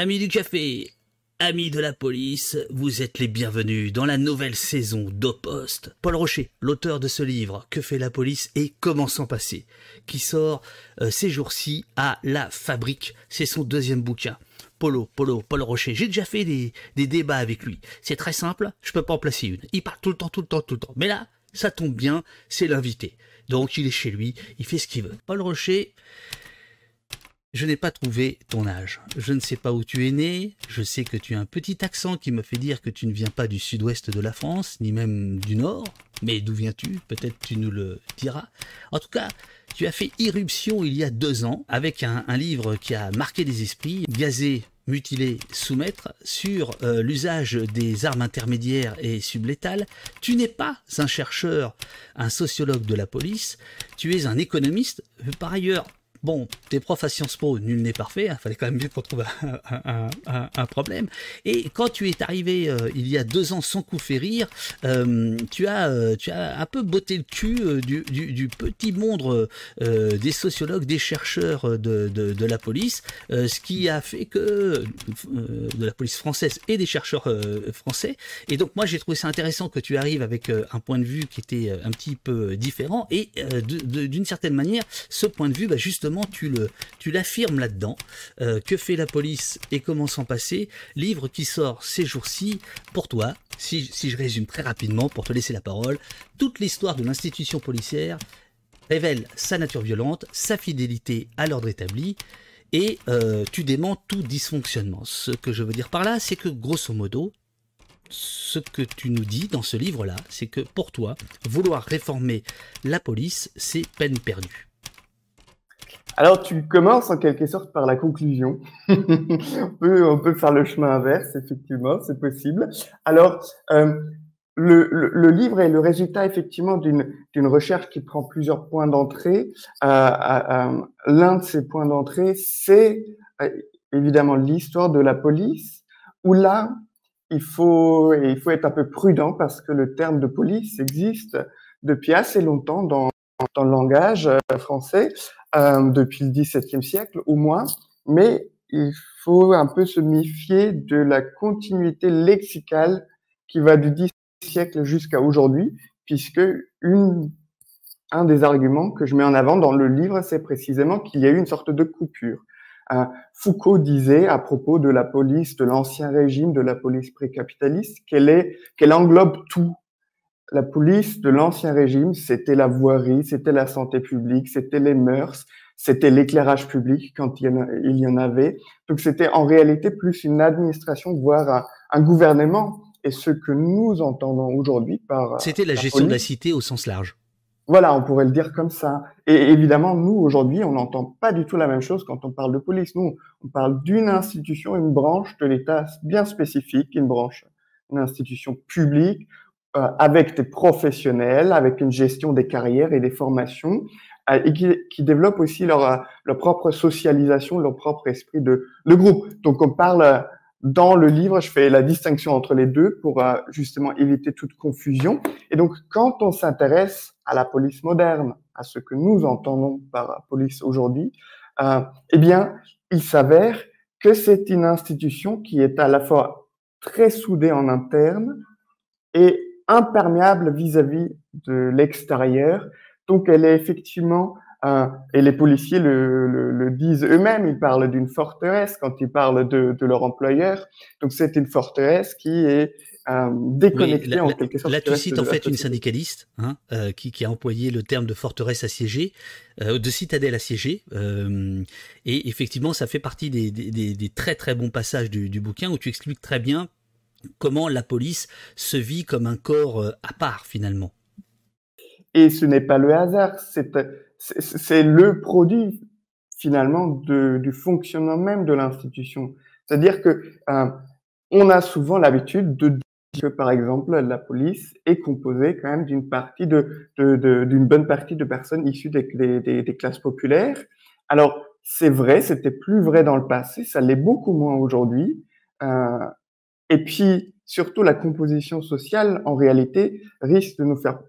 Amis du café, amis de la police, vous êtes les bienvenus dans la nouvelle saison d'Opost. Paul Rocher, l'auteur de ce livre Que fait la police et comment s'en passer, qui sort euh, ces jours-ci à La Fabrique. C'est son deuxième bouquin. Polo, Polo, Paul Rocher. J'ai déjà fait des, des débats avec lui. C'est très simple, je peux pas en placer une. Il parle tout le temps, tout le temps, tout le temps. Mais là, ça tombe bien, c'est l'invité. Donc il est chez lui, il fait ce qu'il veut. Paul Rocher, je n'ai pas trouvé ton âge. Je ne sais pas où tu es né. Je sais que tu as un petit accent qui me fait dire que tu ne viens pas du sud-ouest de la France, ni même du nord. Mais d'où viens-tu? Peut-être tu nous le diras. En tout cas, tu as fait irruption il y a deux ans avec un, livre qui a marqué les esprits, Gazé, mutilé, soumettre, sur euh, l'usage des armes intermédiaires et sublétales. Tu n'es pas un chercheur, un sociologue de la police, tu es un économiste, par ailleurs Bon, t'es prof à Sciences Po, nul n'est parfait, il hein, fallait quand même mieux pour trouver un, problème. Et quand tu es arrivé euh, il y a deux ans sans coup férir, euh, tu, as, euh, tu as un peu botté le cul du, petit monde des sociologues, des chercheurs de, de, la police, ce qui a fait que, de la police française et des chercheurs français. Et donc moi j'ai trouvé ça intéressant que tu arrives avec un point de vue qui était un petit peu différent. Et d'une certaine manière, ce point de vue, bah, justement, tu le, tu l'affirmes là-dedans. Euh, que fait la police et comment s'en passer Livre qui sort ces jours-ci pour toi. Si, je résume très rapidement pour te laisser la parole, toute l'histoire de l'institution policière révèle sa nature violente, sa fidélité à l'ordre établi, et euh, tu déments tout dysfonctionnement. Ce que je veux dire par là, c'est que grosso modo, ce que tu nous dis dans ce livre-là, c'est que pour toi, vouloir réformer la police, c'est peine perdue. Alors, tu commences en quelque sorte par la conclusion. on, peut, on peut faire le chemin inverse, effectivement, c'est possible. Alors, euh, le, le, livre est le résultat effectivement d'une recherche qui prend plusieurs points d'entrée. Euh, euh, L'un de ces points d'entrée, c'est évidemment l'histoire de la police, où là, il faut, il faut être un peu prudent parce que le terme de police existe depuis assez longtemps dans, dans le langage français. Euh, depuis le XVIIe siècle au moins, mais il faut un peu se méfier de la continuité lexicale qui va du XVIIe siècle jusqu'à aujourd'hui, puisque une, un des arguments que je mets en avant dans le livre, c'est précisément qu'il y a eu une sorte de coupure. Euh, Foucault disait à propos de la police de l'ancien régime, de la police précapitaliste, qu'elle qu'elle englobe tout, la police de l'ancien régime, c'était la voirie, c'était la santé publique, c'était les mœurs, c'était l'éclairage public quand il y, en avait. Donc c'était en réalité plus une administration, voire un, gouvernement. Et ce que nous entendons aujourd'hui par... C'était la, gestion de la cité au sens large. Voilà, on pourrait le dire comme ça. Et évidemment, nous, aujourd'hui, on n'entend pas du tout la même chose quand on parle de police. Nous, on parle d'une institution, une branche de l'État bien spécifique, une branche, une institution publique euh, avec des professionnels, avec une gestion des carrières et des formations, euh, et qui, qui, développent aussi leur, euh, leur propre socialisation, leur propre esprit de, de groupe. Donc on parle dans le livre, je fais la distinction entre les deux pour justement éviter toute confusion. Et donc quand on s'intéresse à la police moderne, à ce que nous entendons par police aujourd'hui, euh, eh bien il s'avère que c'est une institution qui est à la fois très soudée en interne et imperméable vis-à-vis de l'extérieur. Donc elle est effectivement, euh, et les policiers le, le, disent eux-mêmes, ils parlent d'une forteresse quand ils parlent de, de leur employeur. Donc c'est une forteresse qui est euh, déconnectée en quelque sorte. Là tu cites en fait une syndicaliste hein, euh, qui, qui, a employé le terme de forteresse assiégée, de citadelle assiégée. Et effectivement ça fait partie des, des, des, très très bons passages du, du bouquin où tu expliques très bien comment la police se vit comme un corps euh, à part finalement? Et ce n'est pas le hasard, c'est le produit finalement du fonctionnement même de l'institution. C'est-à-dire que euh, on a souvent l'habitude de dire que par exemple la police est composée quand même d'une partie de d'une bonne partie de personnes issues des, classes populaires. Alors c'est vrai, c'était plus vrai dans le passé, ça l'est beaucoup moins aujourd'hui. Euh, et puis, surtout, la composition sociale, en réalité, risque de nous faire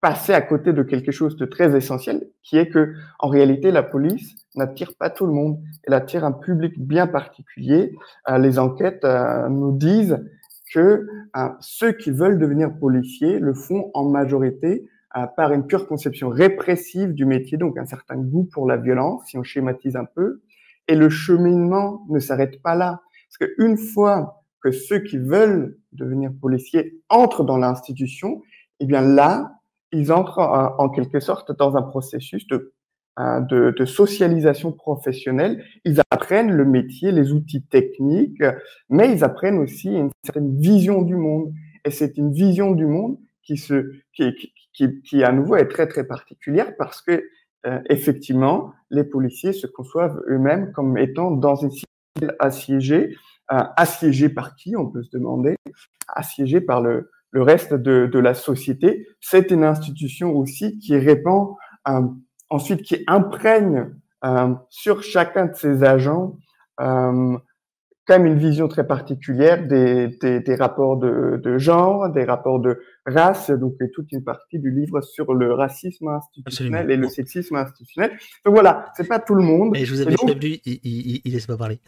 passer à côté de quelque chose de très essentiel, qui est que, en réalité, la police n'attire pas tout le monde. Elle attire un public bien particulier. Euh, les enquêtes euh, nous disent que euh, ceux qui veulent devenir policiers le font en majorité par une pure conception répressive du métier, donc un certain goût pour la violence, si on schématise un peu. Et le cheminement ne s'arrête pas là. Parce qu'une fois que ceux qui veulent devenir policiers entrent dans l'institution, eh bien là, ils entrent en, quelque sorte dans un processus de, euh, de, de, socialisation professionnelle. Ils apprennent le métier, les outils techniques, mais ils apprennent aussi une certaine vision du monde. Et c'est une vision du monde qui se, qui, qui, qui à nouveau est très très particulière parce que euh, effectivement, les policiers se conçoivent eux-mêmes comme étant dans une cité assiégée, assiégée par qui On peut se demander? Assiégée par le, le reste de, de la société. C'est une institution aussi qui répand, euh, ensuite qui imprègne euh, sur chacun de ses agents euh, comme une vision très particulière des, des, des rapports de, de, genre, des rapports de race, donc et toute une partie du livre sur le racisme institutionnel et le sexisme institutionnel. Donc voilà, c'est pas tout le monde. Et je vous avais prévenu, il, il, il laisse pas parler.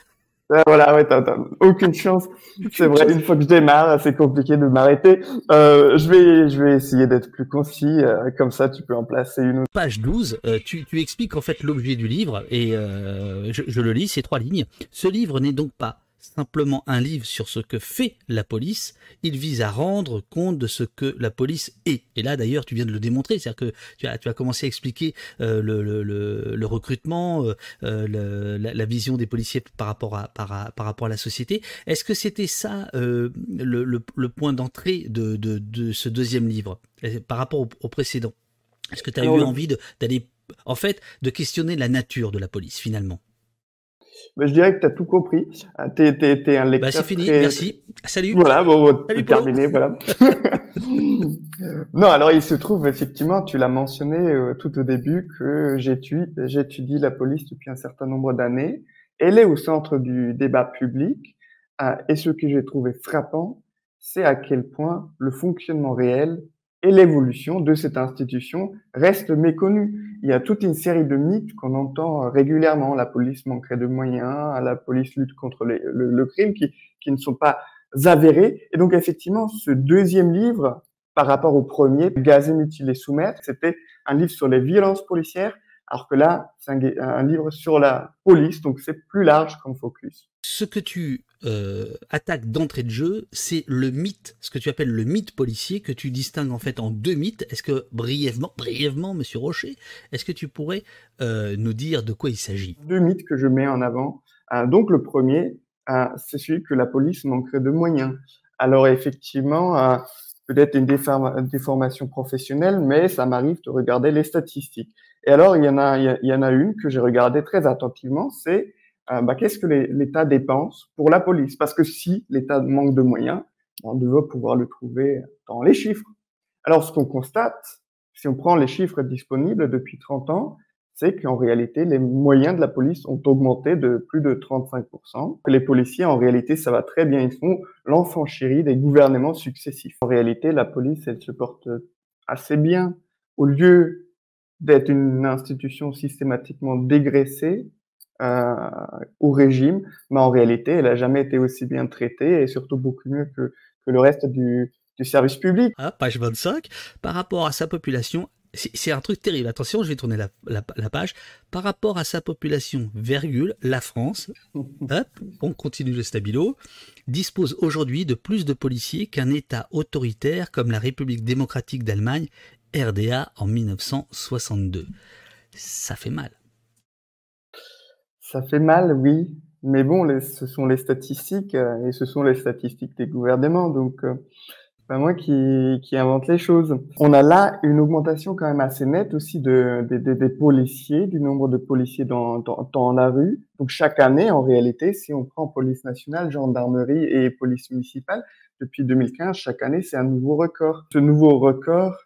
Ah, voilà, ouais, t'as, aucune chance. C'est vrai, une fois que je démarre, c'est compliqué de m'arrêter. Euh, je vais, je vais essayer d'être plus concis. Euh, comme ça, tu peux en placer une. Page 12, euh, tu, tu expliques en fait l'objet du livre et euh, je, je le lis, c'est trois lignes. Ce livre n'est donc pas simplement un livre sur ce que fait la police, il vise à rendre compte de ce que la police est. Et là d'ailleurs tu viens de le démontrer, c'est-à-dire que tu as, tu as commencé à expliquer euh, le, le, le, le, recrutement, euh, euh la, la, vision des policiers par rapport à, par, par rapport à la société. Est-ce que c'était ça euh, le, point d'entrée de, de, de, ce deuxième livre par rapport au, au précédent? Est-ce que tu as eu envie d'aller en fait de questionner la nature de la police finalement? Mais je dirais que tu as tout compris. Euh, tu es, un lecteur. Bah, c'est fini, merci. Salut. Voilà, bon, c'est terminé, voilà. non, alors il se trouve effectivement, tu l'as mentionné euh, tout au début, que j'étudie la police depuis un certain nombre d'années. Elle est au centre du débat public. Euh, et ce que j'ai trouvé frappant, c'est à quel point le fonctionnement réel et l'évolution de cette institution reste méconnue. Il y a toute une série de mythes qu'on entend régulièrement. La police manquerait de moyens, la police lutte contre le, crime, qui, qui ne sont pas avérés. Et donc effectivement, ce deuxième livre, par rapport au premier, Gazer, mutiler, soumettre, c'était un livre sur les violences policières, alors que là, c'est un, un, livre sur la police, donc c'est plus large comme focus. Ce que tu euh, attaque d'entrée de jeu, c'est le mythe, ce que tu appelles le mythe policier, que tu distingues en fait en deux mythes. Est-ce que brièvement, brièvement, Monsieur Rocher, est-ce que tu pourrais euh, nous dire de quoi il s'agit? Deux mythes que je mets en avant. Euh, donc le premier, euh, c'est celui que la police manquerait de moyens. Alors effectivement, euh, peut-être une, déformation professionnelle, mais ça m'arrive de regarder les statistiques. Et alors il y en a, il y en a une que j'ai regardée très attentivement, c'est euh, bah, qu'est-ce que l'État dépense pour la police? Parce que si l'État manque de moyens, on doit pouvoir le trouver dans les chiffres. Alors, ce qu'on constate, si on prend les chiffres disponibles depuis 30 ans, c'est qu'en réalité, les moyens de la police ont augmenté de plus de 35%. Que les policiers, en réalité, ça va très bien. Ils sont l'enfant chéri des gouvernements successifs. En réalité, la police, elle se porte assez bien. Au lieu d'être une institution systématiquement dégraissée, euh, au régime, mais en réalité, elle a jamais été aussi bien traitée et surtout beaucoup mieux que, que le reste du, du service public. Ah, page 25, par rapport à sa population, c'est un truc terrible. Attention, je vais tourner la, la, la, page. Par rapport à sa population, virgule, la France, hop, on continue le stabilo, dispose aujourd'hui de plus de policiers qu'un État autoritaire comme la République démocratique d'Allemagne, RDA, en 1962. Ça fait mal. Ça fait mal, oui, mais bon, ce sont les statistiques euh, et ce sont les statistiques des gouvernements, donc euh, c'est pas moi qui, invente les choses. On a là une augmentation quand même assez nette aussi de, de, de des policiers, du nombre de policiers dans, la rue. Donc chaque année, en réalité, si on prend police nationale, gendarmerie et police municipale, depuis 2015, chaque année, c'est un nouveau record. Ce nouveau record,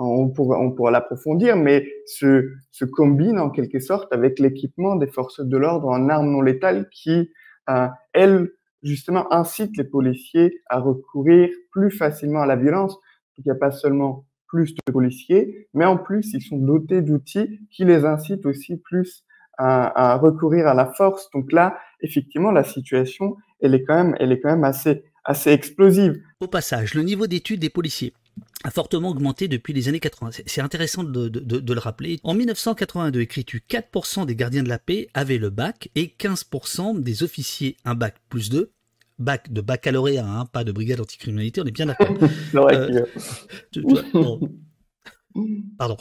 on pourra, on pourra l'approfondir, mais se, se combine en quelque sorte avec l'équipement des forces de l'ordre en armes non létales qui, euh, elles, justement, incitent les policiers à recourir plus facilement à la violence. Il n'y a pas seulement plus de policiers, mais en plus, ils sont dotés d'outils qui les incitent aussi plus à, recourir à la force. Donc là, effectivement, la situation, elle est quand même, elle est quand même assez, assez explosive. Au passage, le niveau d'études des policiers a fortement augmenté depuis les années 80. C'est intéressant de, de, le rappeler. En 1982, écris-tu, 4% des gardiens de la paix avaient le bac et 15% des officiers un bac plus 2 bac de baccalauréat, hein, pas de brigade anticriminalité, on est bien d'accord. euh, Pardon.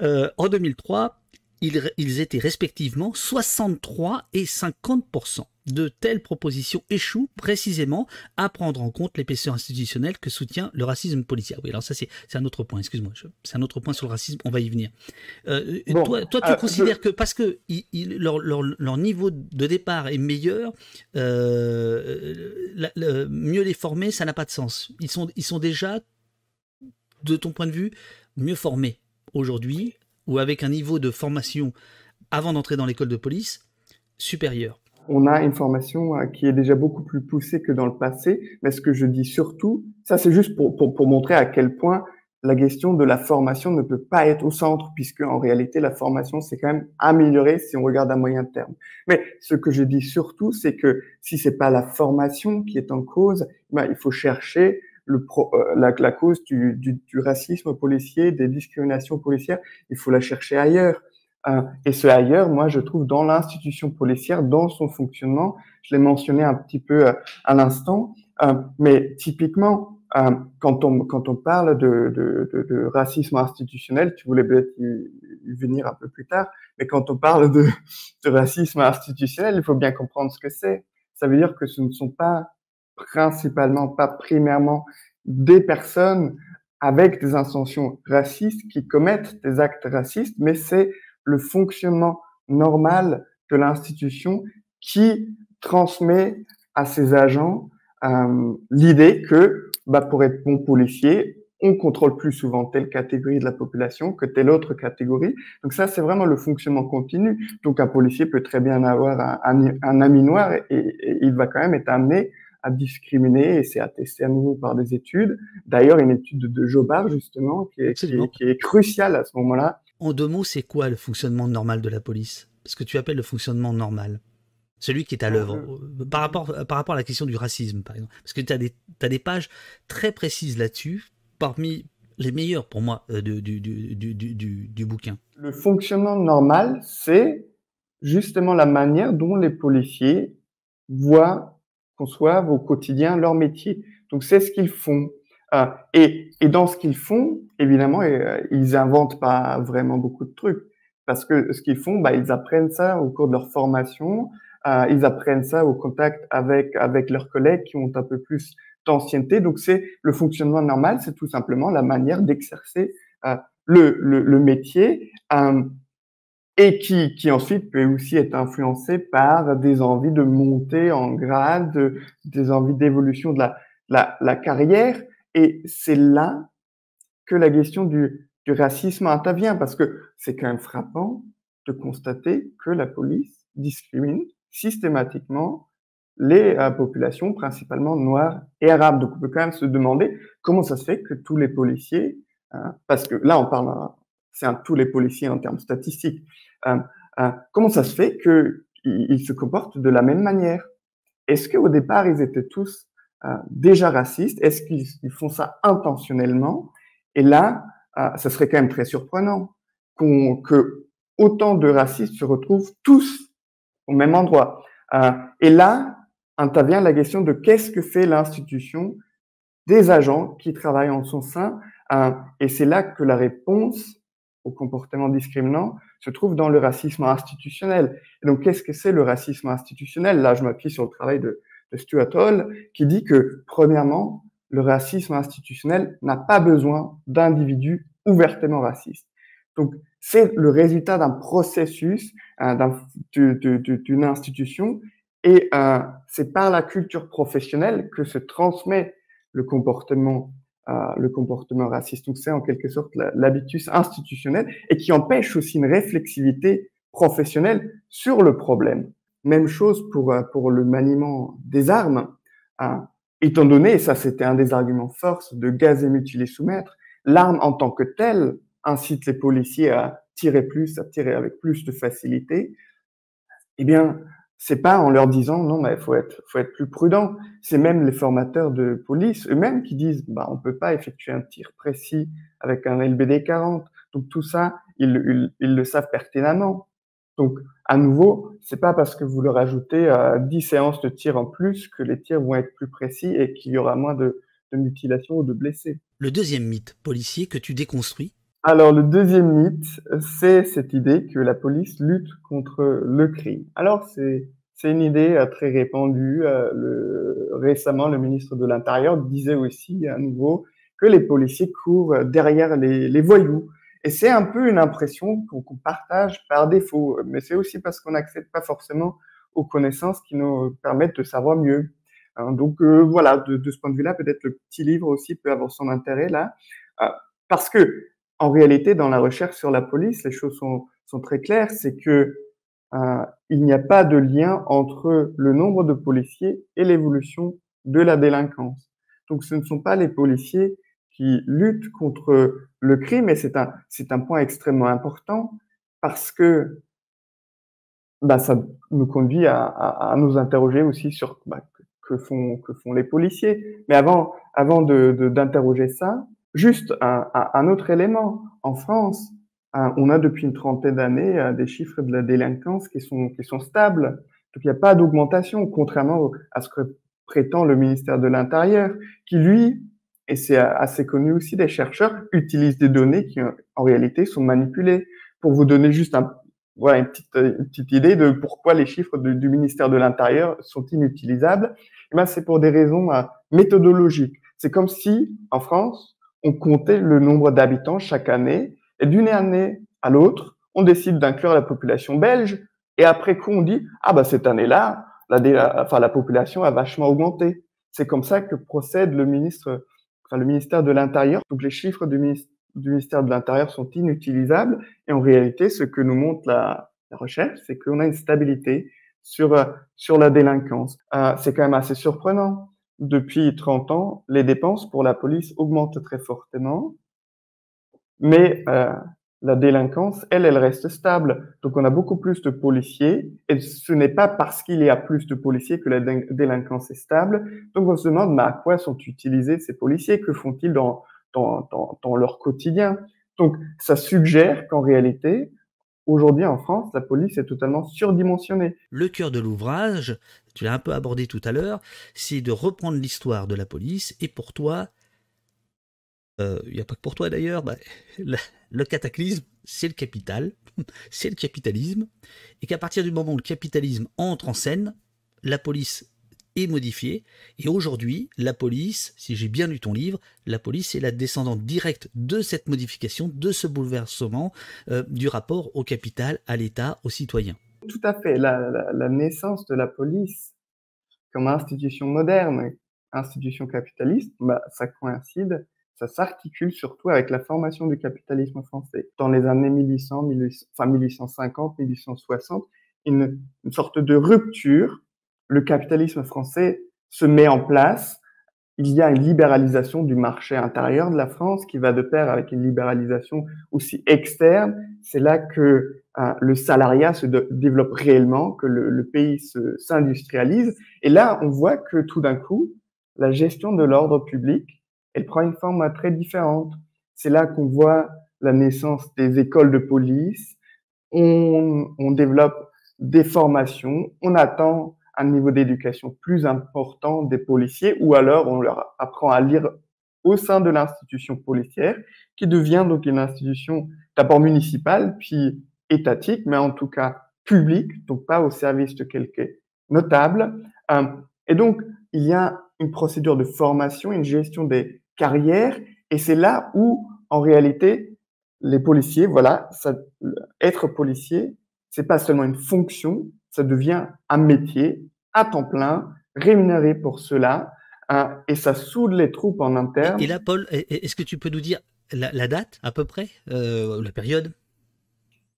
Euh, en 2003, ils, étaient respectivement 63 et 50%. De telles propositions échouent précisément à prendre en compte l'épaisseur institutionnelle que soutient le racisme policier. Oui, alors ça c'est un autre point, excuse-moi, c'est un autre point sur le racisme, on va y venir. Euh, toi, toi, tu euh, considères que parce que leur, niveau de départ est meilleur, euh, mieux les former, ça n'a pas de sens. Ils sont, ils sont déjà, de ton point de vue, mieux formés aujourd'hui ou avec un niveau de formation avant d'entrer dans l'école de police supérieur on a une formation euh, qui est déjà beaucoup plus poussée que dans le passé. Mais ce que je dis surtout, ça c'est juste pour, pour, montrer à quel point la question de la formation ne peut pas être au centre, puisque en réalité la formation c'est quand même amélioré si on regarde à moyen terme. Mais ce que je dis surtout, c'est que si c'est pas la formation qui est en cause, ben, il faut chercher le pro, euh, la, la, cause du, du, du, racisme policier, des discriminations policières, il faut la chercher ailleurs. Euh, et ce ailleurs, moi, je trouve dans l'institution policière, dans son fonctionnement, je l'ai mentionné un petit peu euh, à l'instant, euh, mais typiquement, quand on quand on parle de racisme institutionnel, tu voulais peut-être y, venir un peu plus tard, mais quand on parle de, de racisme institutionnel, il faut bien comprendre ce que c'est. Ça veut dire que ce ne sont pas principalement, pas primairement des personnes avec des intentions racistes qui commettent des actes racistes, mais c'est le fonctionnement normal de l'institution qui transmet à ses agents euh, l'idée que bah, pour être bon policier, on contrôle plus souvent telle catégorie de la population que telle autre catégorie. Donc ça, c'est vraiment le fonctionnement continu. Donc un policier peut très bien avoir un, un ami noir et, il va quand même être amené à discriminer et c'est attesté à nouveau par des études. D'ailleurs, une étude de Jobard, justement, qui est, qui est, cruciale à ce moment-là. En deux mots, c'est quoi le fonctionnement normal de la police? Ce que tu appelles le fonctionnement normal celui qui est à l'œuvre, euh, par rapport, par rapport à la question du racisme, par exemple. Parce que tu as des, as des pages très précises là-dessus, parmi les meilleures pour moi euh, du, du, du, du, bouquin. Le fonctionnement normal, c'est justement la manière dont les policiers voient conçoivent au quotidien leur métier. Donc c'est ce qu'ils font. Euh, et, et, dans ce qu'ils font, évidemment, euh, ils inventent pas vraiment beaucoup de trucs. Parce que ce qu'ils font, bah, ils apprennent ça au cours de leur formation, euh, ils apprennent ça au contact avec, avec leurs collègues qui ont un peu plus d'ancienneté. Donc c'est le fonctionnement normal, c'est tout simplement la manière d'exercer le, le, le, métier. Et qui, qui ensuite peut aussi être influencé par des envies de monter en grade, des envies d'évolution de la, la, la, carrière. Et c'est là que la question du, racisme intervient, parce que c'est quand même frappant de constater que la police discrimine systématiquement les euh, populations, principalement noires et arabes. Donc on peut quand même se demander comment ça se fait que tous les policiers, hein, parce que là on parle c'est un tous les policiers en termes statistiques. Euh, euh, comment ça se fait qu'ils se comportent de la même manière? Est-ce qu'au départ, ils étaient tous déjà racistes? Est-ce qu'ils font ça intentionnellement? Et là, ça serait quand même très surprenant qu'on que autant de racistes se retrouvent tous au même endroit. et là, intervient la question de qu'est-ce que fait l'institution des agents qui travaillent en son sein? et c'est là que la réponse au comportement discriminant se trouve dans le racisme institutionnel. Et donc, qu'est-ce que c'est le racisme institutionnel? Là, je m'appuie sur le travail de, de Stuart Hall, qui dit que, premièrement, le racisme institutionnel n'a pas besoin d'individus ouvertement racistes. Donc, c'est le résultat d'un processus, euh, d'une institution, et euh, c'est par la culture professionnelle que se transmet le comportement le comportement raciste. Donc c'est en quelque sorte l'habitus institutionnel et qui empêche aussi une réflexivité professionnelle sur le problème. Même chose pour, euh, pour le maniement des armes. Hein. Étant donné, ça c'était un des arguments forts de gazer, mutiler, soumettre, l'arme en tant que telle incite les policiers à tirer plus, à tirer avec plus de facilité, eh bien, c'est pas en leur disant non, mais faut être, faut être plus prudent. C'est même les formateurs de police eux-mêmes qui disent bah on peut pas effectuer un tir précis avec un LBD 40. Donc tout ça, ils, ils, le savent pertinemment. Donc à nouveau, c'est pas parce que vous leur ajoutez euh, 10 séances de tir en plus que les tirs vont être plus précis et qu'il y aura moins de, de mutilations ou de blessés. Le deuxième mythe policier que tu déconstruis? Alors, le deuxième mythe, c'est cette idée que la police lutte contre le crime. Alors, c'est, c'est une idée euh, très répandue. Euh, le, récemment, le ministre de l'Intérieur disait aussi à nouveau que les policiers courent derrière les, les voyous. Et c'est un peu une impression qu'on, partage par défaut, mais c'est aussi parce qu'on n'accède pas forcément aux connaissances qui nous permettent de savoir mieux. Hein, donc euh, voilà, de, de, ce point de vue-là, peut-être le petit livre aussi peut avoir son intérêt là, euh, parce que en réalité, dans la recherche sur la police, les choses sont, sont très claires, c'est que euh, il n'y a pas de lien entre le nombre de policiers et l'évolution de la délinquance. Donc, ce ne sont pas les policiers qui luttent contre le crime, et c'est un, c'est un point extrêmement important parce que bah, ça nous conduit à, nous interroger aussi sur bah, que font, que font les policiers. Mais avant, avant de, de, d'interroger ça, Juste un, autre élément. En France, on a depuis une trentaine d'années euh, des chiffres de la délinquance qui sont, qui sont stables. Donc il n'y a pas d'augmentation, contrairement à ce que prétend le ministère de l'Intérieur, qui lui, et c'est assez connu aussi des chercheurs, utilise des données qui en réalité sont manipulées. Pour vous donner juste un, voilà, une, petite, une petite idée de pourquoi les chiffres du ministère de l'Intérieur sont inutilisables, eh ben, c'est pour des raisons euh, méthodologiques. C'est comme si, en France, on comptait le nombre d'habitants chaque année, et d'une année à l'autre, on décide d'inclure la population belge, et après coup, on dit, ah bah cette année-là, la, enfin, la population a vachement augmenté. C'est comme ça que procède le ministre, le ministère de l'Intérieur. Donc les chiffres du, ministère de l'Intérieur sont inutilisables, et en réalité, ce que nous montre la, recherche, c'est qu'on a une stabilité sur, sur la délinquance. Euh, c'est quand même assez surprenant depuis 30 ans, les dépenses pour la police augmentent très fortement, mais euh, la délinquance, elle, elle reste stable. Donc on a beaucoup plus de policiers, et ce n'est pas parce qu'il y a plus de policiers que la délinquance est stable. Donc on se demande, mais à quoi sont utilisés ces policiers? Que font-ils dans, leur quotidien? Donc ça suggère qu'en réalité, Aujourd'hui, en France, la police est totalement surdimensionnée. Le cœur de l'ouvrage, tu l'as un peu abordé tout à l'heure, c'est de reprendre l'histoire de la police. Et pour toi, il euh, n'y a pas que pour toi d'ailleurs, bah, le cataclysme, c'est le capital, c'est le capitalisme. Et qu'à partir du moment où le capitalisme entre en scène, la police est modifiée. Et aujourd'hui, la police, si j'ai bien lu ton livre, la police est la descendante directe de cette modification, de ce bouleversement euh, du rapport au capital, à l'État, aux citoyens. Tout à fait. La, la, naissance de la police comme institution moderne, institution capitaliste, bah, ça coïncide, ça s'articule surtout avec la formation du capitalisme français. Dans les années 1800, 1800 enfin 1850, 1860, une, sorte de rupture le capitalisme français se met en place, il y a une libéralisation du marché intérieur de la France qui va de pair avec une libéralisation aussi externe. C'est là que euh, le salariat se développe réellement, que le pays s'industrialise. Et là, on voit que tout d'un coup, la gestion de l'ordre public, elle prend une forme très différente. C'est là qu'on voit la naissance des écoles de police. On, développe des formations. On attend un niveau d'éducation plus important des policiers ou alors on leur apprend à lire au sein de l'institution policière qui devient donc une institution d'abord municipale puis étatique mais en tout cas publique donc pas au service de quelqu'un notable euh, et donc il y a une procédure de formation une gestion des carrières et c'est là où en réalité les policiers voilà ça, être policier c'est pas seulement une fonction ça devient un métier à temps plein, rémunéré pour cela, hein, et ça soude les troupes en interne. Et là, Paul, est-ce que tu peux nous dire la, date à peu près, euh, la période?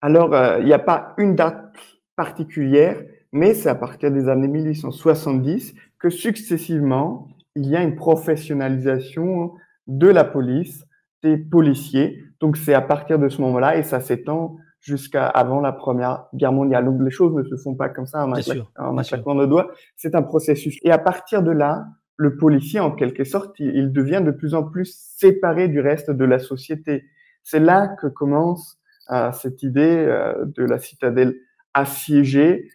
Alors, euh, il n'y a pas une date particulière, mais c'est à partir des années 1870 que successivement, il y a une professionnalisation de la police des policiers. Donc c'est à partir de ce moment-là et ça s'étend jusqu'à avant la Première Guerre mondiale. Donc les choses ne se font pas comme ça en un, claquement de doigts. C'est un processus. Et à partir de là, le policier, en quelque sorte, il, devient de plus en plus séparé du reste de la société. C'est là que commence euh, cette idée euh, de la citadelle assiégée,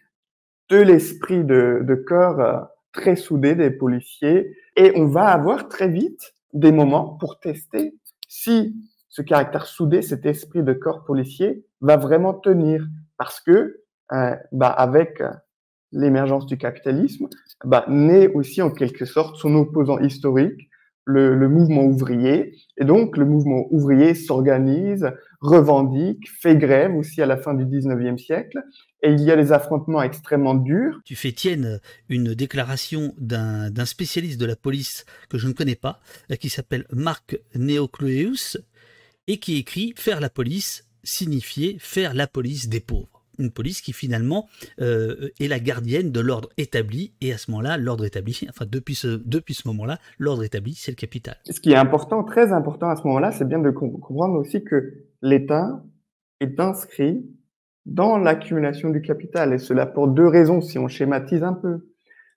de l'esprit de, de corps euh, très soudé des policiers. Et on va avoir très vite des moments pour tester si ce caractère soudé, cet esprit de corps policier, va vraiment tenir. Parce que, euh, bah, avec l'émergence du capitalisme, bah, naît aussi en quelque sorte son opposant historique, le mouvement ouvrier. Et donc, le mouvement ouvrier s'organise, revendique, fait grève aussi à la fin du 19e siècle. Et il y a des affrontements extrêmement durs. Tu fais tienne une déclaration d'un spécialiste de la police que je ne connais pas, qui s'appelle Marc Neocleus, et qui écrit Faire la police signifier faire la police des pauvres une police qui finalement euh, est la gardienne de l'ordre établi, et à ce moment-là, l'ordre établi, enfin depuis ce, depuis ce moment-là, l'ordre établi, c'est le capital. Ce qui est important, très important à ce moment-là, c'est bien de comprendre aussi que l'État est inscrit dans l'accumulation du capital, et cela pour deux raisons, si on schématise un peu.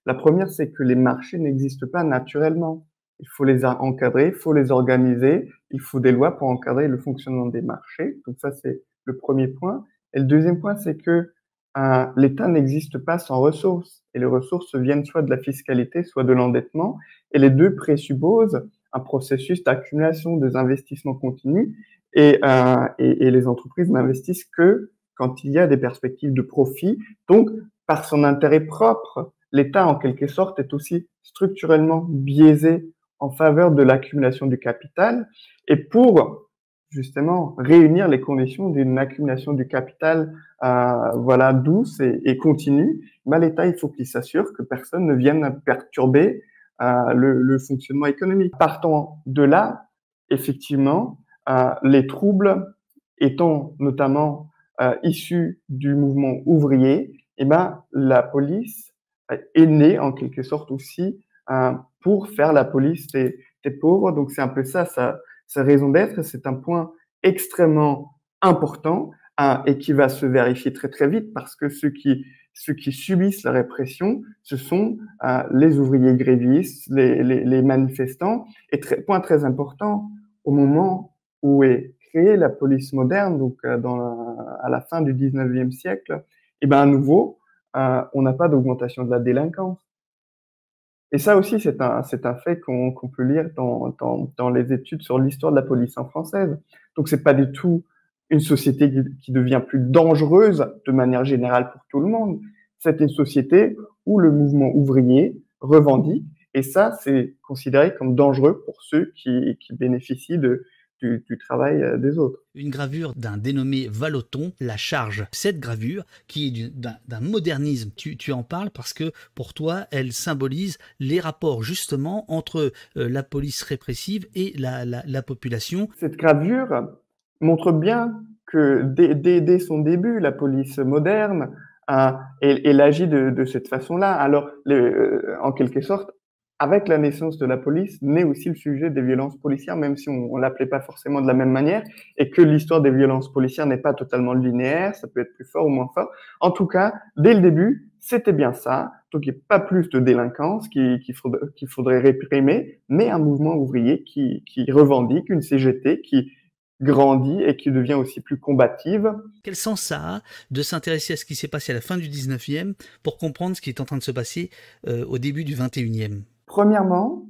La première, c'est que les marchés n'existent pas naturellement. Il faut les encadrer, il faut les organiser, il faut des lois pour encadrer le fonctionnement des marchés. Donc ça, c'est le premier point. Et le deuxième point, c'est que euh, l'État n'existe pas sans ressources. Et les ressources viennent soit de la fiscalité, soit de l'endettement. Et les deux présupposent un processus d'accumulation des investissements continus. Et, euh, et, les entreprises n'investissent que quand il y a des perspectives de profit. Donc, par son intérêt propre, l'État, en quelque sorte, est aussi structurellement biaisé en faveur de l'accumulation du capital. Et pour justement réunir les conditions d'une accumulation du capital euh, voilà douce et, continue, bah, l'État il faut qu'il s'assure que personne ne vienne perturber euh, le, le, fonctionnement économique. Partant de là, effectivement, les troubles étant notamment euh, issus du mouvement ouvrier, eh ben la police est née en quelque sorte aussi euh, pour faire la police des, des pauvres. Donc c'est un peu ça, ça sa raison d'être, c'est un point extrêmement important hein, et qui va se vérifier très très vite parce que ceux qui ceux qui subissent la répression, ce sont euh, les ouvriers grévistes, les, les, les manifestants. Et très, point très important, au moment où est créée la police moderne, donc euh, à la fin du 19e siècle, et eh ben à nouveau, euh, on n'a pas d'augmentation de la délinquance. Et ça aussi, c'est un, c'est un fait qu'on qu'on peut lire dans, dans, dans, les études sur l'histoire de la police en française. Donc, c'est pas du tout une société qui, qui, devient plus dangereuse de manière générale pour tout le monde. C'est une société où le mouvement ouvrier revendique, et ça, c'est considéré comme dangereux pour ceux qui, qui bénéficient de, du, du, travail euh, des autres. Une gravure d'un dénommé Valoton, La Charge. Cette gravure, qui est d'un modernisme, tu, tu, en parles parce que pour toi, elle symbolise les rapports justement entre euh, la police répressive et la, la, la, population. Cette gravure montre bien que dès, dès, dès son début, la police moderne, euh, elle, elle, agit de, de cette façon-là. Alors, les, euh, en quelque sorte, avec la naissance de la police, naît aussi le sujet des violences policières, même si on, on l'appelait pas forcément de la même manière, et que l'histoire des violences policières n'est pas totalement linéaire, ça peut être plus fort ou moins fort. En tout cas, dès le début, c'était bien ça. Donc, il n'y a pas plus de délinquance qu'il qui faudrait, réprimer, mais un mouvement ouvrier qui, qui revendique une CGT qui grandit et qui devient aussi plus combative. Quel sens ça a de s'intéresser à ce qui s'est passé à la fin du 19e pour comprendre ce qui est en train de se passer euh, au début du 21e Premièrement,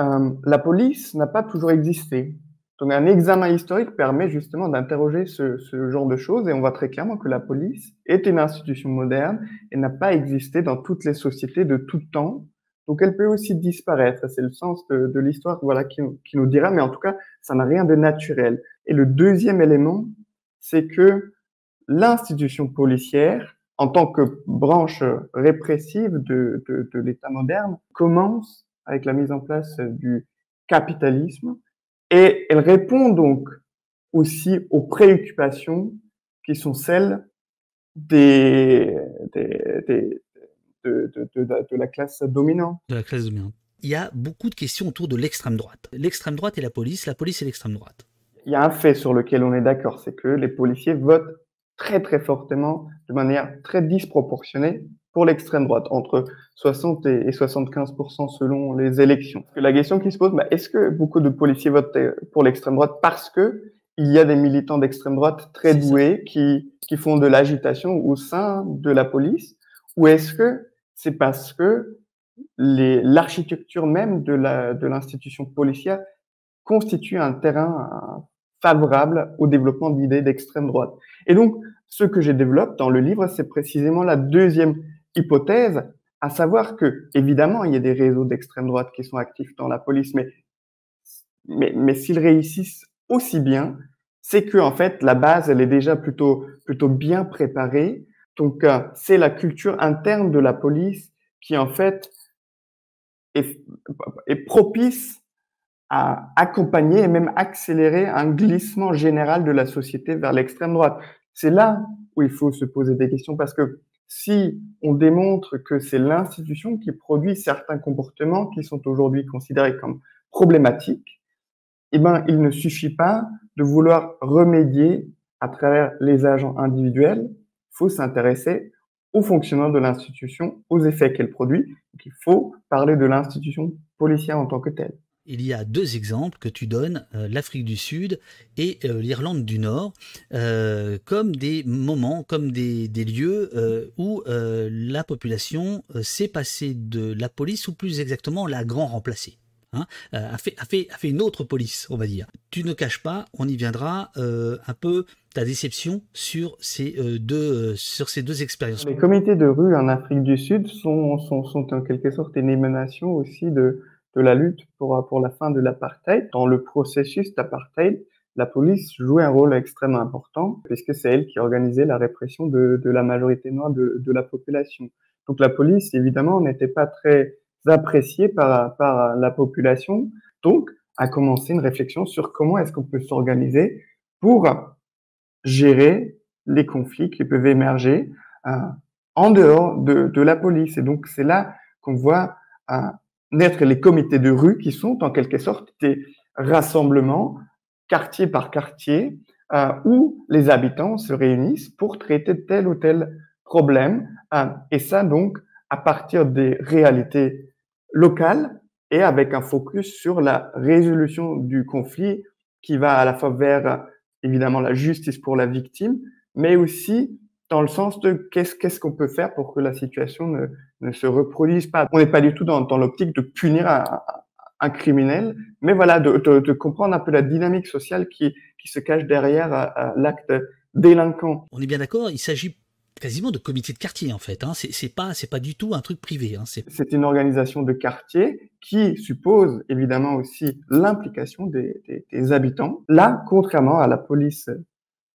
euh, la police n'a pas toujours existé. Donc un examen historique permet justement d'interroger ce, ce, genre de choses et on voit très clairement que la police est une institution moderne et n'a pas existé dans toutes les sociétés de tout temps. Donc elle peut aussi disparaître. C'est le sens de, de l'histoire voilà, qui, qui, nous dira, mais en tout cas, ça n'a rien de naturel. Et le deuxième élément, c'est que l'institution policière en tant que branche répressive de, de, de l'État moderne, commence avec la mise en place du capitalisme et elle répond donc aussi aux préoccupations qui sont celles des, des, des de, de, de, de, la classe dominante. De la classe dominante. il y a beaucoup de questions autour de l'extrême droite. L'extrême droite et la police, la police et l'extrême droite. Il y a un fait sur lequel on est d'accord, c'est que les policiers votent très très fortement, de manière très disproportionnée, pour l'extrême droite, entre 60 et 75% selon les élections. La question qui se pose, bah, est-ce que beaucoup de policiers votent pour l'extrême droite parce que il y a des militants d'extrême droite très doués qui, qui font de l'agitation au sein de la police, ou est-ce que c'est parce que l'architecture même de l'institution de policière constitue un terrain favorable au développement d'idées d'extrême droite? Et donc, ce que je développe dans le livre, c'est précisément la deuxième hypothèse, à savoir que, évidemment, il y a des réseaux d'extrême droite qui sont actifs dans la police, mais, mais, mais s'ils réussissent aussi bien, c'est que, en fait, la base, elle est déjà plutôt, plutôt bien préparée. Donc, euh, c'est la culture interne de la police qui, en fait, est, est propice à accompagner et même accélérer un glissement général de la société vers l'extrême droite. C'est là où il faut se poser des questions parce que si on démontre que c'est l'institution qui produit certains comportements qui sont aujourd'hui considérés comme problématiques, eh ben, il ne suffit pas de vouloir remédier à travers les agents individuels. Il faut s'intéresser au fonctionnement de l'institution, aux effets qu'elle produit. Il faut parler de l'institution policière en tant que telle il y a deux exemples que tu donnes, euh, l'Afrique du Sud et euh, l'Irlande du Nord, euh, comme des moments, comme des, lieux où la population s'est passée de la police, ou plus exactement la grand remplacée. Hein, a, fait, une autre police, on va dire. Tu ne caches pas, on y viendra, un peu ta déception sur ces, deux, sur ces deux expériences. Les comités de rue en Afrique du Sud sont, sont, sont en quelque sorte une émanation aussi de, de la lutte pour, pour la fin de l'apartheid. Dans le processus d'apartheid, la police jouait un rôle extrêmement important puisque c'est elle qui organisait la répression de, de la majorité noire de, de, la population. Donc la police, évidemment, n'était pas très appréciée par, par la population. Donc, a commencé une réflexion sur comment est-ce qu'on peut s'organiser pour gérer les conflits qui peuvent émerger euh, en dehors de, de, la police. Et donc, c'est là qu'on voit euh, naître les comités de rue qui sont en quelque sorte des rassemblements quartier par quartier euh, où les habitants se réunissent pour traiter tel ou tel problème. Euh, et ça donc à partir des réalités locales et avec un focus sur la résolution du conflit qui va à la fois vers évidemment la justice pour la victime, mais aussi dans le sens de qu'est-ce qu'on peut faire pour que la situation ne, ne se reproduise pas. On n'est pas du tout dans, dans l'optique de punir un, un, criminel, mais voilà, de, de, de, comprendre un peu la dynamique sociale qui, qui se cache derrière euh, euh, l'acte délinquant. On est bien d'accord, il s'agit quasiment de comité de quartier en fait. Hein. C'est pas c'est pas du tout un truc privé. Hein. C'est une organisation de quartier qui suppose évidemment aussi l'implication des, des, des, habitants. Là, contrairement à la police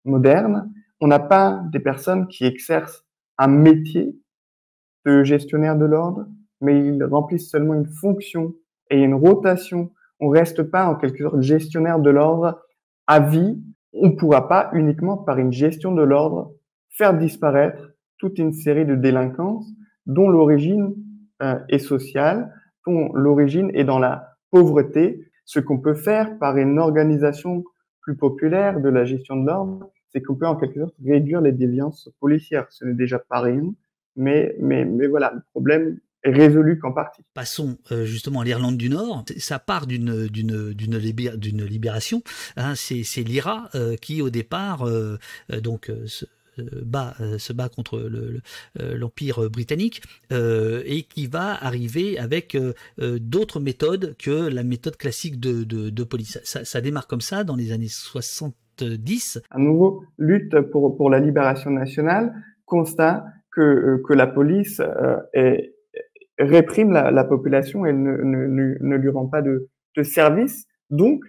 moderne, on n'a pas des personnes qui exercent un métier de gestionnaire de l'ordre, mais ils remplissent seulement une fonction et une rotation. On reste pas en quelque sorte gestionnaire de l'ordre à vie. On ne pourra pas uniquement par une gestion de l'ordre faire disparaître toute une série de délinquances dont l'origine euh, est sociale, dont l'origine est dans la pauvreté. Ce qu'on peut faire par une organisation plus populaire de la gestion de l'ordre, c'est qu'on peut en quelque sorte réduire les déviances policières. Ce n'est déjà pas rien, mais, mais, mais voilà, le problème est résolu qu'en partie. Passons euh, justement à l'Irlande du Nord. Ça part d'une d'une d'une libération. Hein, c'est c'est l'IRA euh, qui au départ euh, donc se bat se bat contre l'empire britannique et qui va arriver avec d'autres méthodes que la méthode classique de de, de police. Ça, ça démarre comme ça dans les années 60 10. À nouveau, lutte pour, pour la libération nationale, constat que, euh, que la police euh, est, réprime la, la, population et ne, ne, ne, lui rend pas de, de service. Donc,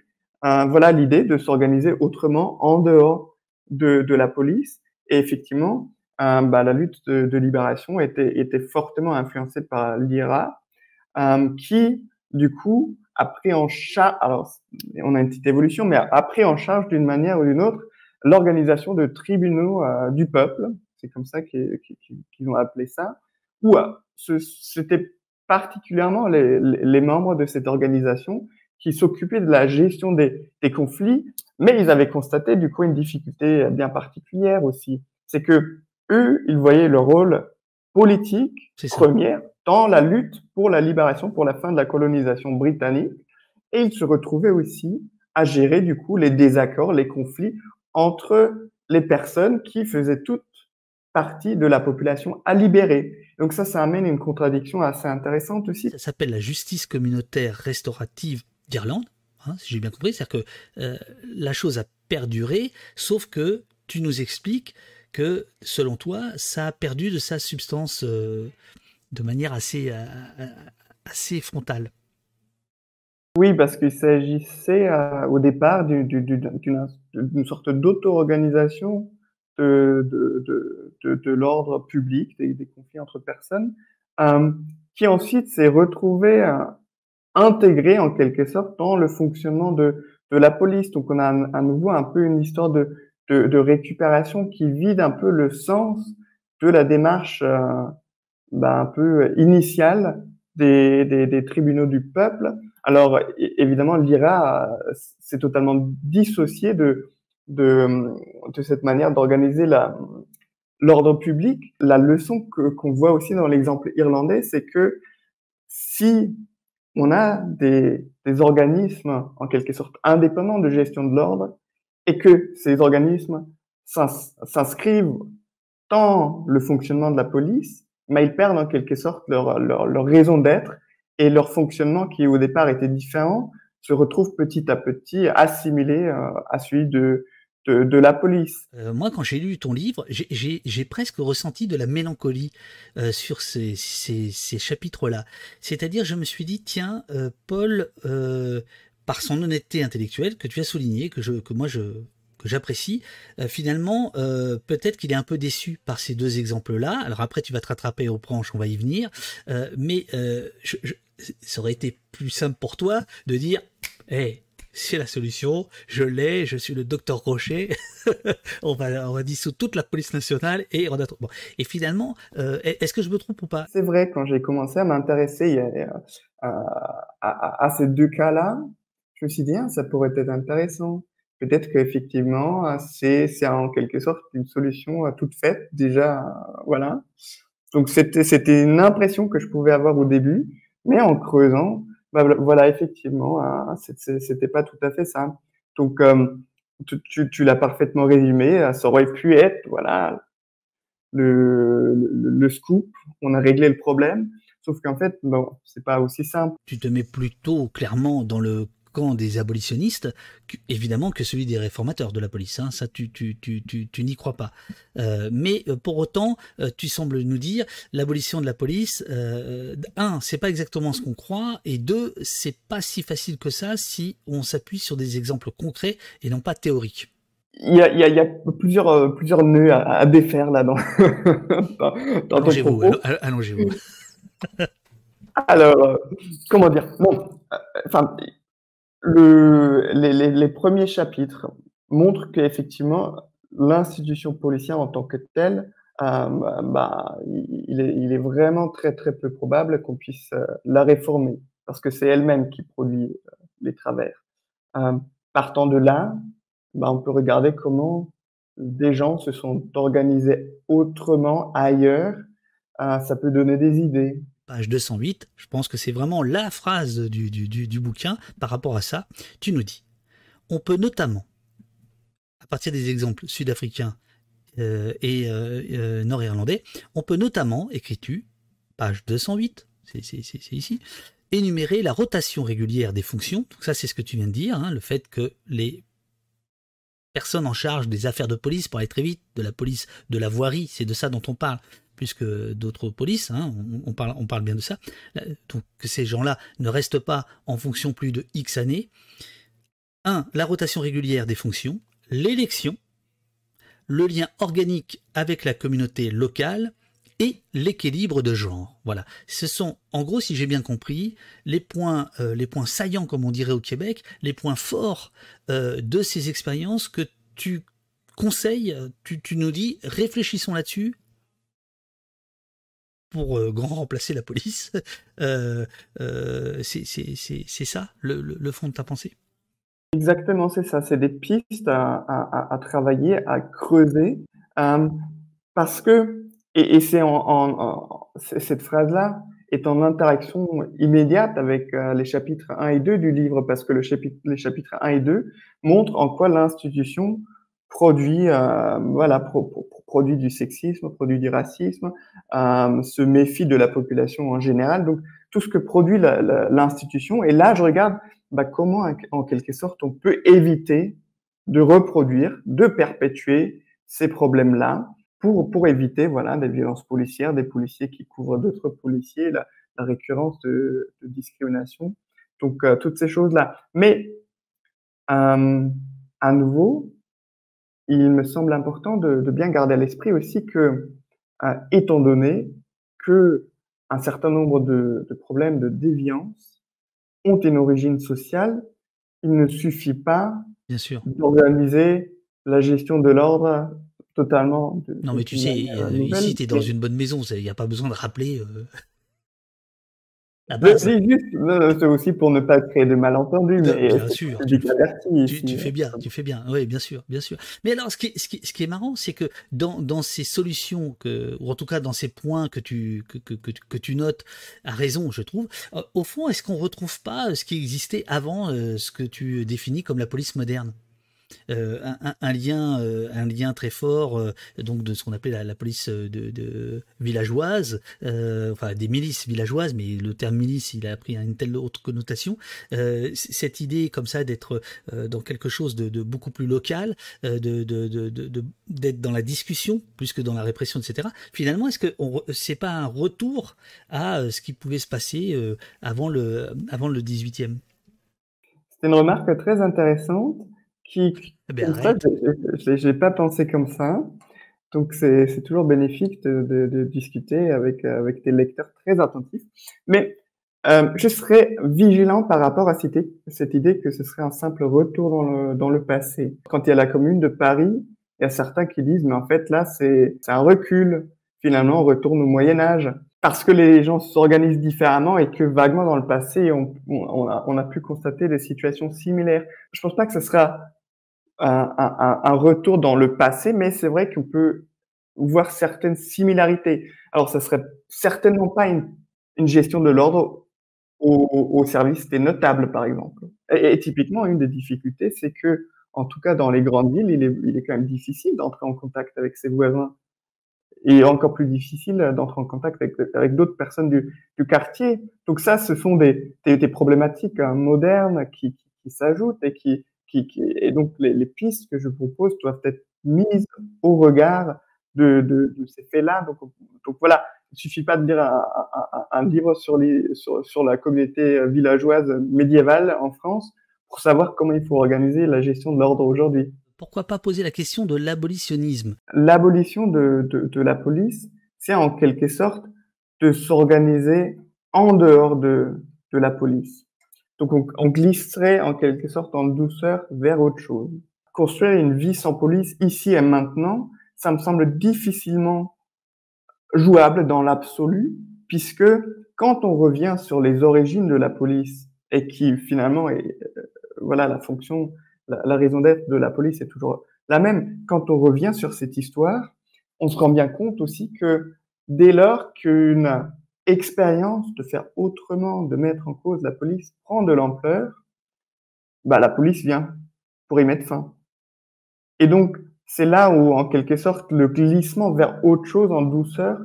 euh, voilà l'idée de s'organiser autrement en dehors de, de, la police. Et effectivement, bah, la lutte de, de, libération était, était fortement influencée par l'IRA, qui, du coup, a pris en charge, alors on a une petite évolution, mais a pris en charge d'une manière ou d'une autre l'organisation de tribunaux euh, du peuple, c'est comme ça qu'ils ont appelé ça, où c'était particulièrement les, les membres de cette organisation qui s'occupaient de la gestion des, des, conflits, mais ils avaient constaté du coup une difficulté bien particulière aussi. C'est que eux, ils voyaient le rôle politique première dans la lutte pour la libération, pour la fin de la colonisation britannique, et ils se retrouvaient aussi à gérer du coup les désaccords, les conflits entre les personnes qui faisaient toute partie de la population à libérer. Donc ça, ça amène une contradiction assez intéressante aussi. Ça s'appelle la justice communautaire restaurative d'Irlande, hein, si j'ai bien compris. C'est-à-dire que euh, la chose a perduré, sauf que tu nous expliques que, selon toi, ça a perdu de sa substance euh, de manière assez, euh, assez frontale. Oui, parce qu'il s'agissait au départ d'une sorte d'auto-organisation de, de, de, de l'ordre public, des, des, conflits entre personnes, euh, qui ensuite s'est retrouvé euh, intégré en quelque sorte dans le fonctionnement de, de la police. Donc on a à nouveau un peu une histoire de, de, de, récupération qui vide un peu le sens de la démarche euh, bah, un peu initiale des, des, des, tribunaux du peuple. Alors évidemment, l'IRA s'est totalement dissocié de, de, de cette manière d'organiser l'ordre public. La leçon que, qu'on voit aussi dans l'exemple irlandais, c'est que si on a des, des organismes en quelque sorte indépendants de gestion de l'ordre et que ces organismes s'inscrivent dans le fonctionnement de la police, mais ils perdent en quelque sorte leur, leur, leur raison d'être et leur fonctionnement qui au départ était différent se retrouve petit à petit assimilé euh, à celui de, de, la police. Euh, moi, quand j'ai lu ton livre, j'ai presque ressenti de la mélancolie euh, sur ces, ces, ces chapitres-là. C'est-à-dire, je me suis dit, tiens, euh, Paul, par son honnêteté intellectuelle, que tu as souligné, que, je, que moi je que j'apprécie, finalement, peut-être qu'il est un peu déçu par ces deux exemples-là. Alors après, tu vas te rattraper aux branches, on va y venir. mais je, ça aurait été plus simple pour toi de dire, hé, c'est la solution, je l'ai, je suis le docteur Rocher, on, va, dissoudre toute la police nationale et on a... bon. Et finalement, euh, est-ce que je me trompe ou pas? C'est vrai, quand j'ai commencé à m'intéresser à, à, à, ces deux cas-là, je me suis dit, ah, ça pourrait être intéressant. Peut-être qu'effectivement, c'est en quelque sorte une solution toute faite déjà, voilà. Donc c'était une impression que je pouvais avoir au début, mais en creusant, bah, voilà, effectivement, hein, c'était pas tout à fait ça. Donc, euh, tu, l'as parfaitement résumé. Euh, ça aurait pu être, voilà, le, le, le, scoop. On a réglé le problème. Sauf qu'en fait, bon, c'est pas aussi simple. Tu te mets plutôt clairement dans le camp des abolitionnistes, évidemment que celui des réformateurs de la police. Hein, ça, tu, tu, tu, tu, tu n'y crois pas. Euh, mais euh, pour autant, euh, tu sembles nous dire l'abolition de la police. Euh, un, c'est pas exactement ce qu'on croit, et deux, c'est pas si facile que ça si on s'appuie sur des exemples concrets et non pas théoriques. Il y a, il y a, il y a plusieurs, plusieurs nœuds à, à défaire là dans. dans allongez-vous. Allongez-vous. Alors, comment dire? Bon, enfin, le, les, les, les, premiers chapitres montrent qu'effectivement, l'institution policière en tant que telle, euh, bah, il, est, il, est, vraiment très très peu probable qu'on puisse euh, la réformer, parce que c'est elle-même qui produit euh, les travers. Euh, partant de là, bah, on peut regarder comment des gens se sont organisés autrement ailleurs. Ça peut donner des idées page 208, je pense que c'est vraiment la phrase du, bouquin par rapport à ça. Tu nous dis, on peut notamment, à partir des exemples sud-africains euh, et euh, euh, nord-irlandais, on peut notamment, écris-tu, page 208, c'est ici, énumérer la rotation régulière des fonctions. Ça, c'est ce que tu viens de dire, hein, le fait que les personnes en charge des affaires de police, pour aller très vite, de la police, de la voirie, c'est de ça dont on parle, plus d'autres polices, hein, on, parle, bien de ça, donc que ces gens-là ne restent pas en fonction plus de X années. Un, La rotation régulière des fonctions, l'élection, le lien organique avec la communauté locale et l'équilibre de genre. Voilà, ce sont en gros, si j'ai bien compris, les points, euh, saillants, comme on dirait au Québec, les points forts euh, de ces expériences que tu conseilles, tu nous dis, réfléchissons là-dessus, pour grand remplacer la police. c'est ça le, fond de ta pensée? Exactement, c'est ça. C'est des pistes à, travailler, à creuser, parce que et, c'est en, cette phrase-là est en interaction immédiate avec euh, les chapitres 1 et 2 du livre, parce que les chapitres 1 et 2 montrent en quoi l'institution produit, euh, voilà, produit du sexisme, produit du racisme, euh, se méfie de la population en général. Donc, tout ce que produit l'institution. Et là, je regarde bah, comment, en quelque sorte, on peut éviter de reproduire, de perpétuer ces problèmes-là pour, pour éviter voilà, des violences policières, des policiers qui couvrent d'autres policiers, la, récurrence de, de, discrimination. Donc, euh, toutes ces choses-là. Mais, euh, à nouveau, il me semble important de, de bien garder à l'esprit aussi que, euh, étant donné que un certain nombre de, de problèmes de déviance ont une origine sociale, il ne suffit pas d'organiser la gestion de l'ordre totalement. non, mais tu sais, euh, ici, tu es dans une bonne maison, il n'y a pas besoin de rappeler. Euh... C'est juste, c'est aussi pour ne pas créer de malentendus. Mais bien sûr, tu, tu, fais bien, tu fais bien. Oui, bien sûr, bien sûr. Mais alors, ce qui, ce qui, ce qui est marrant, c'est que dans, dans ces solutions que, ou en tout cas dans ces points que tu, que, que, que, tu notes à raison, je trouve, euh, au fond, est-ce qu'on retrouve pas ce qui existait avant euh, ce que tu définis comme la police moderne? Euh, un, lien, euh, un lien très fort euh, donc de ce qu'on appelait la, police de, villageoise, enfin des milices villageoises, mais le terme milice il a pris une telle autre connotation. cette idée comme ça d'être dans quelque chose de, beaucoup plus local, de, d'être dans la discussion plus que dans la répression, etc. Finalement, est-ce que c'est pas un retour à ce qui pouvait se passer avant le avant le 18e C'est une remarque très intéressante qui, eh ben, je n'ai pas pensé comme ça. Donc, c'est toujours bénéfique de, de, de, discuter avec, avec des lecteurs très attentifs. Mais euh, je serais vigilant par rapport à cette, cette, idée que ce serait un simple retour dans le, dans le passé. Quand il y a la commune de Paris, il y a certains qui disent, mais en fait, là, c'est un recul. Finalement, on retourne au Moyen Âge parce que les gens s'organisent différemment et que vaguement dans le passé, on, on, a, on, a, pu constater des situations similaires. Je pense pas que ce sera un, retour dans le passé, mais c'est vrai qu'on peut voir certaines similarités. Alors, ça serait certainement pas une, une gestion de l'ordre au, service des notables, par exemple. Et, typiquement, une des difficultés, c'est que, en tout cas dans les grandes villes, il est, il est quand même difficile d'entrer en contact avec ses voisins et encore plus difficile d'entrer en contact avec, avec d'autres personnes du, du, quartier. Donc ça, ce sont des, des, problématiques hein, modernes qui s'ajoutent et qui, et donc les, les, pistes que je propose doivent être mises au regard de, de, de ces faits-là. Donc, donc, voilà, il suffit pas de lire un, un, un livre sur, les, sur, sur, la communauté villageoise médiévale en France pour savoir comment il faut organiser la gestion de l'ordre aujourd'hui. Pourquoi pas poser la question de l'abolitionnisme? L'abolition de, de, de la police, c'est en quelque sorte de s'organiser en dehors de, de la police. Donc on, glisserait en quelque sorte en douceur vers autre chose. Construire une vie sans police ici et maintenant, ça me semble difficilement jouable dans l'absolu, puisque quand on revient sur les origines de la police et qui finalement est euh, voilà la fonction, la, la raison d'être de la police est toujours la même. Quand on revient sur cette histoire, on se rend bien compte aussi que dès lors qu'une expérience de faire autrement, de mettre en cause la police prend de l'ampleur, bah, la police vient pour y mettre fin. Et donc, c'est là où, en quelque sorte, le glissement vers autre chose en douceur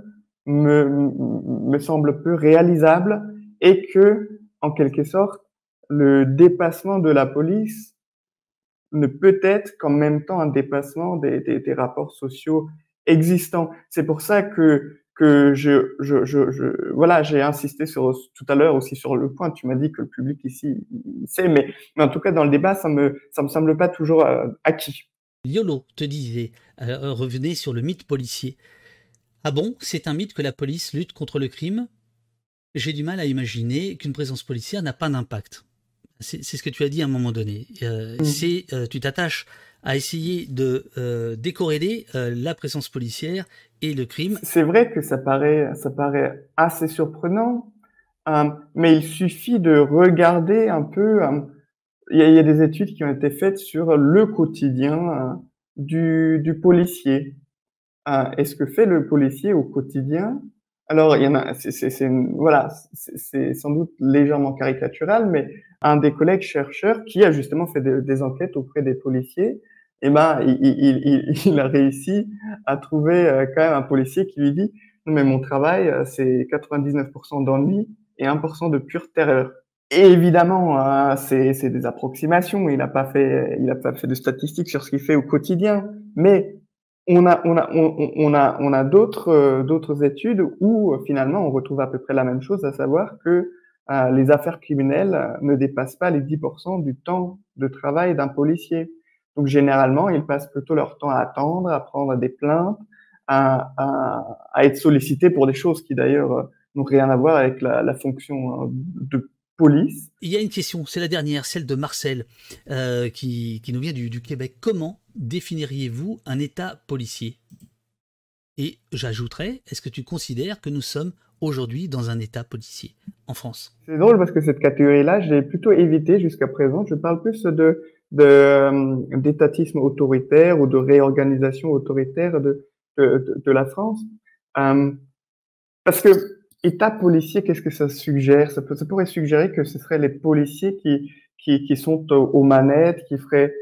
me, me semble peu réalisable et que, en quelque sorte, le dépassement de la police ne peut être qu'en même temps un dépassement des, des, des rapports sociaux existants. C'est pour ça que que je, je, je, je voilà, j'ai insisté sur tout à l'heure aussi sur le point. Tu m'as dit que le public ici sait, mais, mais en tout cas dans le débat, ça me ça me semble pas toujours euh, acquis. Yolo te disait, euh, revenez sur le mythe policier. Ah bon, c'est un mythe que la police lutte contre le crime? J'ai du mal à imaginer qu'une présence policière n'a pas d'impact. C'est ce que tu as dit à un moment donné. Euh, mmh. C'est euh, tu t'attaches à essayer de euh, décorréler euh, la présence policière C'est vrai que ça paraît, ça paraît assez surprenant, euh, mais il suffit de regarder un peu. Euh, il, y a, des études qui ont été faites sur le quotidien euh, du, policier. et ce que fait le policier au quotidien? Alors, il y en a, c'est voilà, c'est sans doute légèrement caricatural, mais un des collègues chercheurs qui a justement fait des enquêtes auprès des policiers eh ben, il, il, il, a réussi à trouver euh, quand même un policier qui lui dit non mais mon travail euh, c'est 99% d'ennui et 1% de pure terreur. Et évidemment, euh, c'est des approximations. Il n'a pas fait, il pas fait de statistiques sur ce qu'il fait au quotidien. Mais on a, on a, on a, on a d'autres, d'autres études où finalement on retrouve à peu près la même chose, à savoir que les affaires criminelles ne dépassent pas les 10% du temps de travail d'un policier. Donc généralement, ils passent plutôt leur temps à attendre, à prendre des plaintes, à, à, être sollicités pour des choses qui d'ailleurs euh, n'ont rien à voir avec la, la, fonction euh, de police. Il y a une question, c'est la dernière, celle de Marcel, euh, qui, qui, nous vient du, du Québec. Comment définiriez-vous un État policier? Et j'ajouterais, est-ce que tu considères que nous sommes aujourd'hui dans un État policier en France? C'est drôle parce que cette catégorie-là, j'ai plutôt évité jusqu'à présent. Je parle plus de d'étatisme autoritaire ou de réorganisation autoritaire de, de, de la France. Euh, parce que État policier, qu'est-ce que ça suggère? Ça, pourrait suggérer que ce seraient les policiers qui, qui, qui sont aux, manettes, qui feraient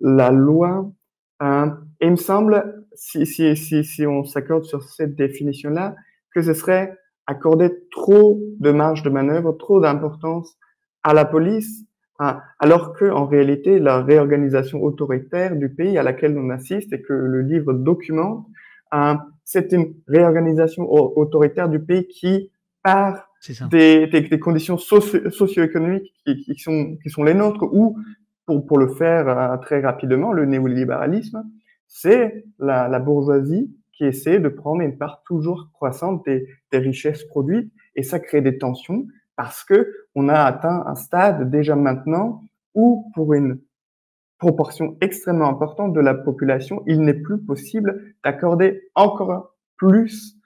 la loi. Hein. Et il me semble, si, si, si, si on s'accorde sur cette définition-là, que ce serait accorder trop de marge de manœuvre, trop d'importance à la police ah, alors que en réalité, la réorganisation autoritaire du pays à laquelle on assiste et que le livre documente, euh, c'est une réorganisation autoritaire du pays qui part des, des, des, conditions socio-économiques qui, qui, sont, qui sont les nôtres, ou pour, pour le faire euh, très rapidement, le néolibéralisme, c'est la, la, bourgeoisie qui essaie de prendre une part toujours croissante des, des richesses produites, et ça crée des tensions parce que on a atteint un stade déjà maintenant où pour une proportion extrêmement importante de la population, il n'est plus possible d'accorder encore plus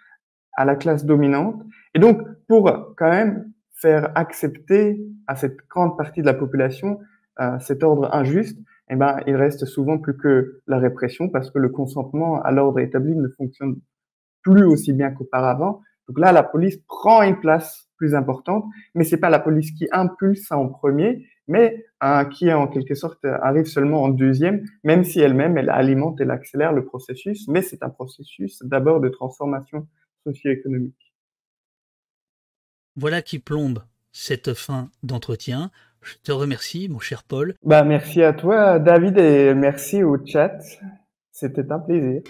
à la classe dominante. Et donc, pour quand même faire accepter à cette grande partie de la population euh, cet ordre injuste, eh ben, il reste souvent plus que la répression parce que le consentement à l'ordre établi ne fonctionne plus aussi bien qu'auparavant. Donc là, la police prend une place plus importante, mais c'est pas la police qui impulse ça en premier, mais euh, qui en quelque sorte arrive seulement en deuxième, même si elle-même elle alimente, elle accélère le processus, mais c'est un processus d'abord de transformation socio-économique. Voilà qui plombe cette fin d'entretien. Je te remercie, mon cher Paul. Bah, merci à toi, David, et merci au chat. C'était un plaisir.